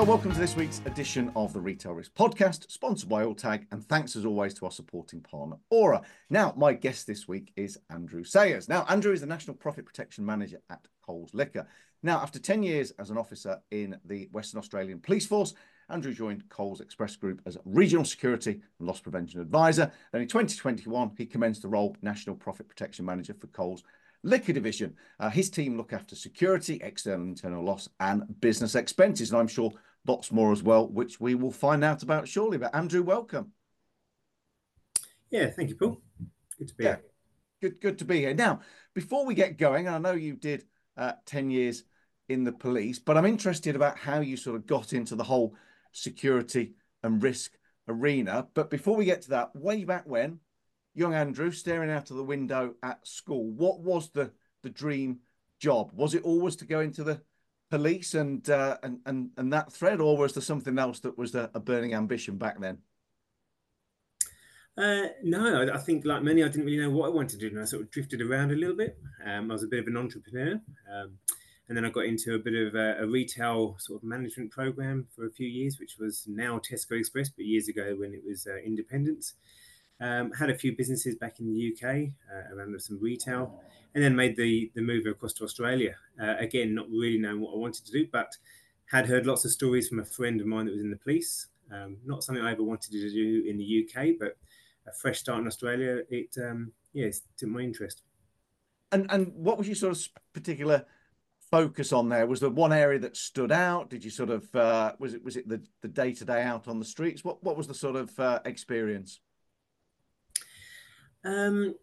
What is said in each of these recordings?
So, welcome to this week's edition of the Retail Risk Podcast, sponsored by Alltag, and thanks as always to our supporting partner, Auror. Now, my guest this week is Andrew Sayers. Now, Andrew is the National Profit Protection Manager at Coles Liquor. Now, after 10 years as an officer in the Western Australian Police Force, Andrew joined Coles Express Group as Regional Security and Loss Prevention Advisor. Then in 2021, he commenced the role National Profit Protection Manager for Coles Liquor Division. Uh, his team look after security, external and internal loss, and business expenses. And I'm sure lots more as well, which we will find out about shortly. But Andrew, welcome. Yeah, thank you, Paul. Good to be yeah, here. Good, good to be here. Now, before we get going, I know you did uh, 10 years in the police, but I'm interested about how you sort of got into the whole security and risk arena. But before we get to that, way back when, young Andrew staring out of the window at school, what was the the dream job? Was it always to go into the police and uh, and and and that thread, or was there something else that was a, a burning ambition back then? Uh, no, I, I, think like many, I didn't really know what I wanted to do, and I sort of drifted around a little bit. Um, I was a bit of an entrepreneur, um, and then I got into a bit of a, a, retail sort of management program for a few years, which was now Tesco Express, but years ago when it was uh, Independence. Um, had a few businesses back in the UK uh, around some retail, and then made the the move across to Australia. Uh, again, not really knowing what I wanted to do, but had heard lots of stories from a friend of mine that was in the police. Um, not something I ever wanted to do in the UK, but a fresh start in Australia, it um, yeah, it's to my interest. And and what was your sort of particular focus on there? Was there one area that stood out? Did you sort of uh, was it was it the the day to day out on the streets? What what was the sort of uh, experience? Um,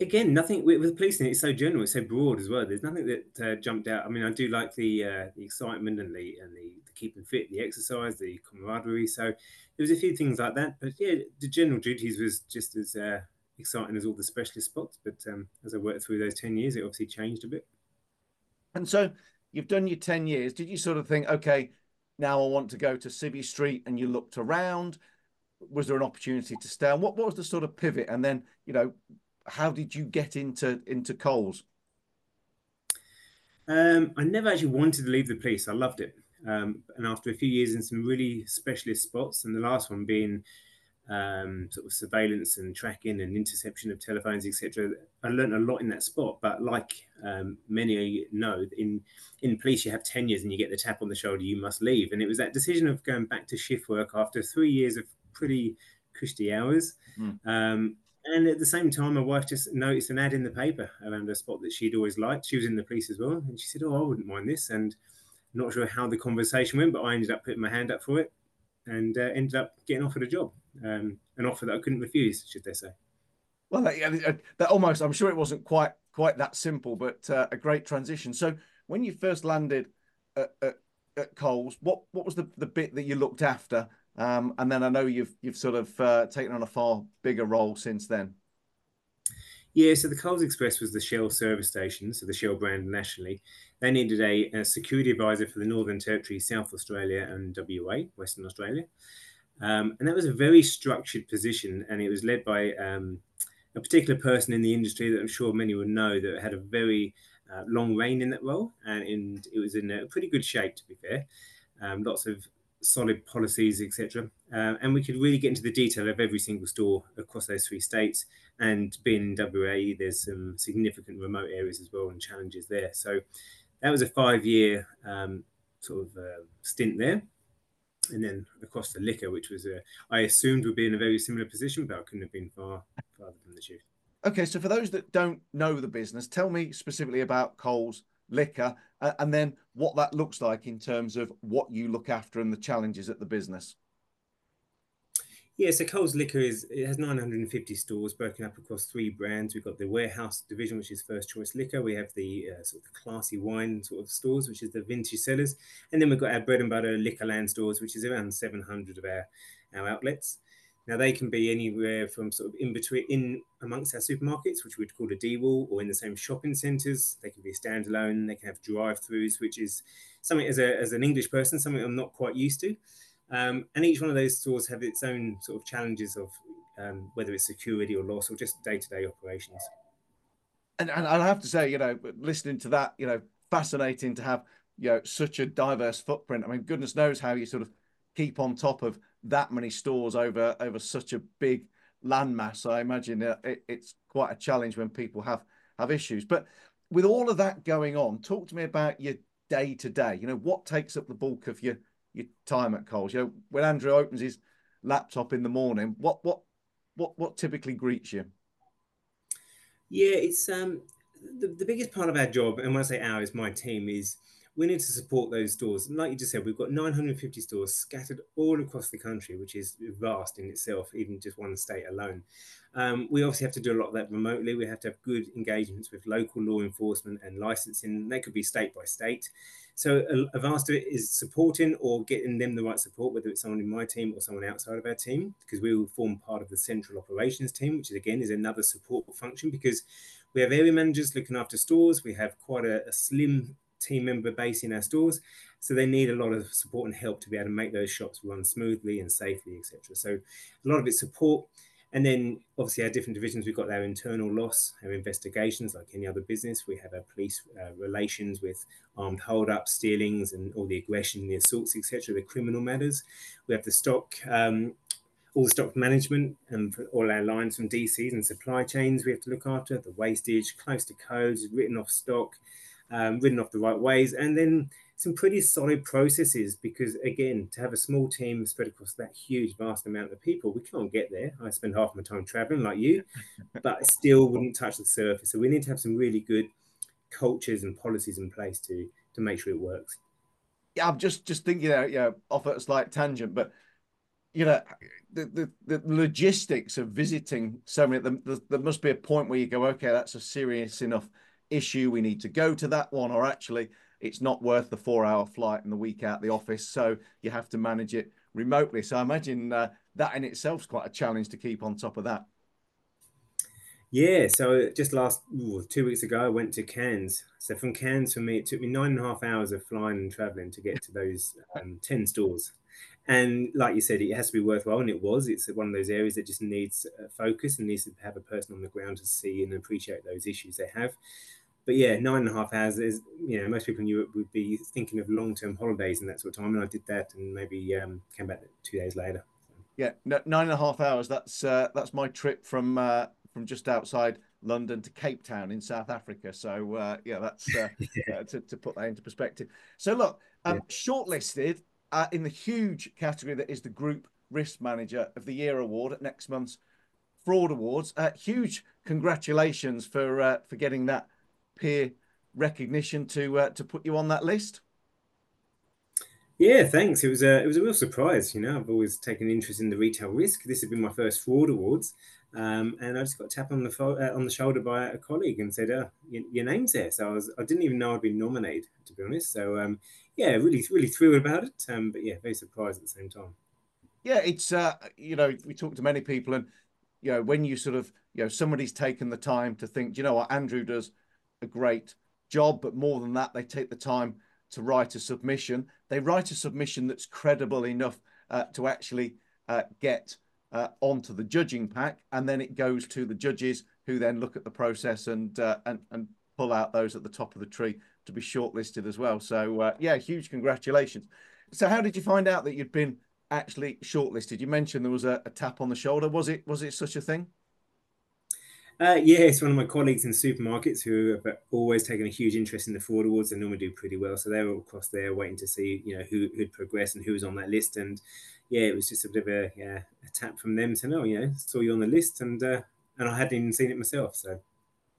again, nothing with, with policing. It's so general, it's so broad as well. There's nothing that uh, jumped out. I mean, I do like the uh, the excitement and the and the, the, keeping fit, the exercise, the camaraderie. So there was a few things like that. But yeah, the general duties was just as uh, exciting as all the specialist spots. But um, as I worked through those ten years, it obviously changed a bit. And so you've done your ten years. Did you sort of think, okay, now I want to go to Civvy Street, and you looked around? Was there an opportunity to stay? And what, what was the sort of pivot? And then, you know, how did you get into into Coles? Um, I never actually wanted to leave the police. I loved it. Um, and after a few years in some really specialist spots, and the last one being um, sort of surveillance and tracking and interception of telephones, etc., I learned a lot in that spot. But like um, many know, in in police you have ten years and you get the tap on the shoulder, you must leave. And it was that decision of going back to shift work after three years of pretty cushy hours. Mm and at the same time, my wife just noticed an ad in the paper around a spot that she'd always liked. She was in the police as well, and she said, "Oh, I wouldn't mind this." And I'm not sure how the conversation went, but I ended up putting my hand up for it, and uh, ended up getting offered a job, um, an offer that I couldn't refuse, should they say? Well, that, that almost, I'm sure it wasn't quite quite that simple, but uh, a great transition. So, when you first landed at, at, at Coles, what what was the, the bit that you looked after? Um, and then I know you've you've sort of uh, taken on a far bigger role since then. Yeah, so the Coles Express was the Shell service station, so the Shell brand nationally. They needed a, a security advisor for the Northern Territory, South Australia, and WA, Western Australia. Um, and that was a very structured position, and it was led by um, a particular person in the industry that I'm sure many would know that had a very uh, long reign in that role, and, and, it was in a pretty good shape, to be fair. Um, lots of solid policies, etc. Uh, and we could really get into the detail of every single store across those three states. And being in WA, there's some significant remote areas as well and challenges there. So that was a five-year um, sort of uh, stint there. And then across the liquor, which was I assumed would be in a very similar position, but I couldn't have been far farther from the truth. Okay, so for those that don't know the business, tell me specifically about Coles liquor, uh, and then what that looks like in terms of what you look after and the challenges at the business. Yeah, so Coles Liquor is it has 950 stores broken up across three brands. We've got the warehouse division, which is First Choice Liquor. We have the uh, sort of classy wine sort of stores, which is the Vintage Cellars, and then we've got our bread and butter Liquorland stores, which is around 700 of our our outlets. Now they can be anywhere from sort of in between, in amongst our supermarkets, which we'd call a D-wall, or in the same shopping centres. They can be standalone. They can have drive-throughs, which is something as a as an English person, something I'm not quite used to. Um, and each one of those stores have its own sort of challenges of um, whether it's security or loss or just day-to-day operations. And, and I have to say, you know, listening to that, you know, fascinating to have you know such a diverse footprint. I mean, goodness knows how you sort of keep on top of that many stores over over such a big landmass. I imagine it, it's quite a challenge when people have have issues. But with all of that going on, talk to me about your day to day. You know, what takes up the bulk of your your time at Coles? You know, when Andrew opens his laptop in the morning, what what what what typically greets you? Yeah, it's um the, the biggest part of our job, and when I say our, is my team, is we need to support those stores. And like you just said, we've got 950 stores scattered all across the country, which is vast in itself, even just one state alone. Um, we obviously have to do a lot of that remotely. We have to have good engagements with local law enforcement and licensing. They could be state by state. So a, a vast of it is supporting or getting them the right support, whether it's someone in my team or someone outside of our team, because we will form part of the central operations team, which is again is another support function because we have area managers looking after stores. We have quite a, a slim team member base in our stores. So they need a lot of support and help to be able to make those shops run smoothly and safely, etc. So a lot of it's support. And then obviously our different divisions, we've got our internal loss, our investigations like any other business. We have our police uh, relations with armed hold-ups, stealings and all the aggression, the assaults, etc., the criminal matters. We have the stock, um, all the stock management and all our lines from DCs and supply chains we have to look after, the wastage, close to codes, written off stock, um, written off the right ways, and then some pretty solid processes because again to have a small team spread across that huge vast amount of people we can't get there. I spend half my time traveling like you but still wouldn't touch the surface. So we need to have some really good cultures and policies in place to to make sure it works. Yeah i'm just just thinking out yeah off at a slight tangent but you know the, the, the logistics of visiting so many there, there must be a point where you go okay that's a serious enough issue, we need to go to that one, or actually it's not worth the four hour flight and the week out the office. So you have to manage it remotely. So I imagine uh, that in itself is quite a challenge to keep on top of that. Yeah, so just last ooh, two weeks ago, I went to Cairns. So from Cairns, for me, it took me nine and a half hours of flying and traveling to get to those um, 10 stores. And like you said, it has to be worthwhile, and it was. It's one of those areas that just needs uh, focus and needs to have a person on the ground to see and appreciate those issues they have but yeah, nine and a half hours is, you know, most people in Europe would be thinking of long term holidays and that sort of time. And I did that and maybe um, came back two days later. Yeah, nine and a half hours. That's uh, that's my trip from uh, from just outside London to Cape Town in South Africa. So uh, yeah, that's uh, yeah. Uh, to, to put that into perspective. So look, um, yeah. shortlisted uh, in the huge category that is the Group Risk Manager of the Year award at next month's Fraud Awards. Uh, huge congratulations for uh, for getting that peer recognition to uh, to put you on that list? Yeah, thanks. It was a it was a real surprise. You know, I've always taken interest in the retail risk. This has been my first fraud awards, um, and I just got tapped on the uh, on the shoulder by a colleague and said, uh, your, your, name's there." So I was I didn't even know I'd been nominated, to be honest. So um, yeah, really really thrilled about it. Um, but yeah, very surprised at the same time. Yeah, it's uh, you know we talk to many people, and you know when you sort of you know somebody's taken the time to think, you know what Andrew does a great job, but more than that, they take the time to write a submission. They write a submission that's credible enough uh, to actually uh, get uh, onto the judging pack, and then it goes to the judges who then look at the process and uh, and and pull out those at the top of the tree to be shortlisted as well. So uh, yeah, huge congratulations. So how did you find out that you'd been actually shortlisted? You mentioned there was a, a tap on the shoulder. Was it was it such a thing? Uh, yeah, it's one of my colleagues in supermarkets who have always taken a huge interest in the fraud awards and normally do pretty well. So they're all across there waiting to see, you know, who who'd progress and who was on that list. And yeah, it was just a bit of a yeah a tap from them to know, you know, saw you on the list and uh, and I hadn't even seen it myself. So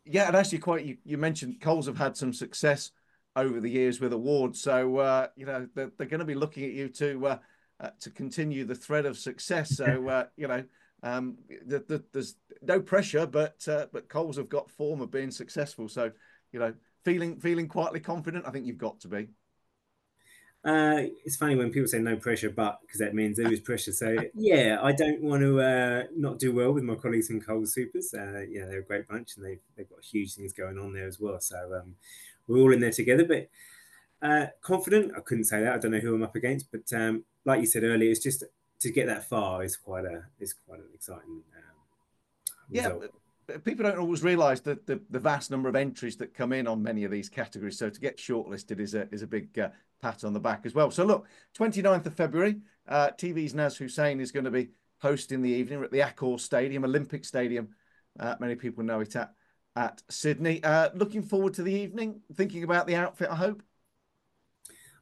yeah, and actually, quite you, you mentioned Coles have had some success over the years with awards, so uh, you know they're, they're going to be looking at you to uh, uh, to continue the thread of success. So uh, you know um, the, the, there's no pressure, but uh, but Coles have got form of being successful. So, you know, feeling feeling quietly confident. I think you've got to be. Uh, it's funny when people say no pressure, but because that means there is pressure. So yeah, I don't want to uh, not do well with my colleagues in Coles Supers. Uh, yeah, they're a great bunch, and they've they've got huge things going on there as well. So um, we're all in there together. But uh, confident, I couldn't say that. I don't know who I'm up against, but um, like you said earlier, it's just to get that far is quite a is quite an exciting. Yeah, people don't always realise the, the, the vast number of entries that come in on many of these categories. So to get shortlisted is a is a big uh, pat on the back as well. So look, 29th of February, uh, TV's Naz Hussain is going to be hosting the evening at the Accor Stadium, Olympic Stadium. Uh, many people know it at at Sydney. Uh, looking forward to the evening. Thinking about the outfit, I hope.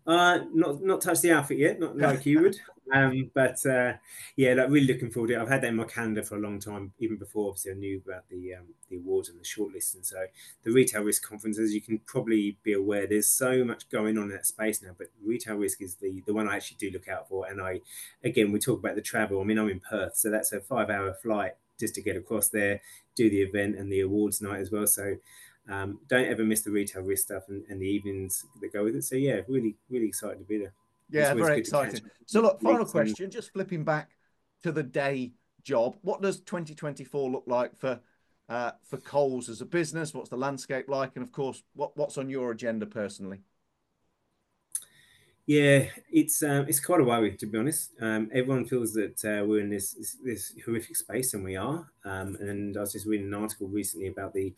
Uh, not not touched the outfit yet, not like you would. Um, but uh, yeah, like really looking forward to it. I've had that in my calendar for a long time, even before obviously I knew about the um, the awards and the shortlist. And so the retail risk conference, as you can probably be aware, there's so much going on in that space now. But retail risk is the the one I actually do look out for. And I, again, we talk about the travel. I mean, I'm in Perth, so that's a five hour flight just to get across there, do the event and the awards night as well. So um, don't ever miss the retail risk stuff and, and, the evenings that go with it. So yeah, really, really excited to be there. Yeah, very exciting. So look, final question, just flipping back to the day job. What does 2024 look like for uh, for Coles as a business? What's the landscape like? And of course, what, what's on your agenda personally? Yeah, it's um, it's quite a worry to be honest. Um, everyone feels that uh, we're in this, this, this horrific space, and we are. Um, and I was just reading an article recently about the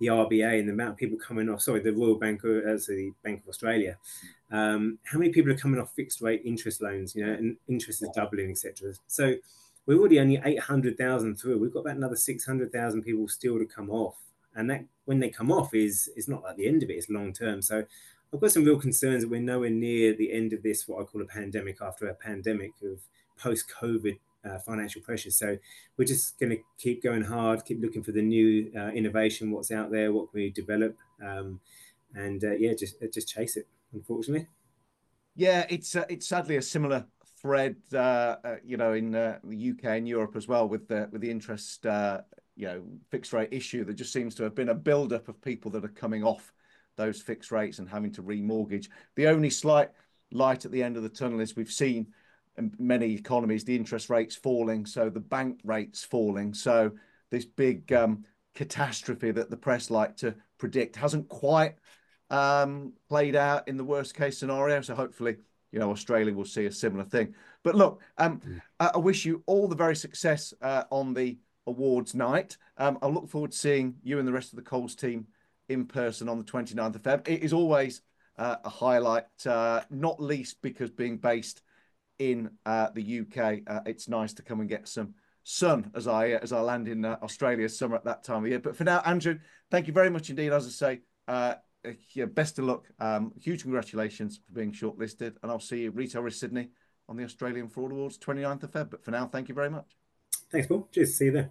the RBA and the amount of people coming off. Sorry, the Royal Bank, as the Bank of Australia. Um, how many people are coming off fixed rate interest loans? You know, and interest is doubling, etc. So we're already only eight hundred thousand through. We've got about another six hundred thousand people still to come off, and that when they come off is is not like the end of it. It's long term. So I've got some real concerns that we're nowhere near the end of this, what I call a pandemic after a pandemic of post COVID uh, financial pressures. So we're just going to keep going hard, keep looking for the new uh, innovation, what's out there, what can we develop, um, and uh, yeah, just just chase it. Unfortunately. Yeah, it's uh, it's sadly a similar thread, uh, uh, you know, in the UK and Europe as well with the with the interest, you know, fixed rate issue. There just seems to have been a build up of people that are coming off those fixed rates and having to remortgage. The only slight light at the end of the tunnel is we've seen in many economies the interest rates falling, so the bank rates falling. So this big um, catastrophe that the press like to predict hasn't quite um, played out in the worst case scenario. So hopefully, you know, Australia will see a similar thing. But look, um, mm. I, I, wish you all the very success uh, on the awards night. Um, I look forward to seeing you and the rest of the Coles team in person on the 29th of Feb. It is always uh, a highlight, uh, not least because being based in uh, the UK, uh, it's nice to come and get some sun as I as I land in uh, Australia summer at that time of year. But for now, Andrew, thank you very much indeed. As I say, uh, yeah, best of luck. Um, huge congratulations for being shortlisted, and I'll see you Retail Risk Sydney on the Australian Fraud Awards 29th of Feb. But for now, thank you very much. Thanks, Paul. Cheers. See you there.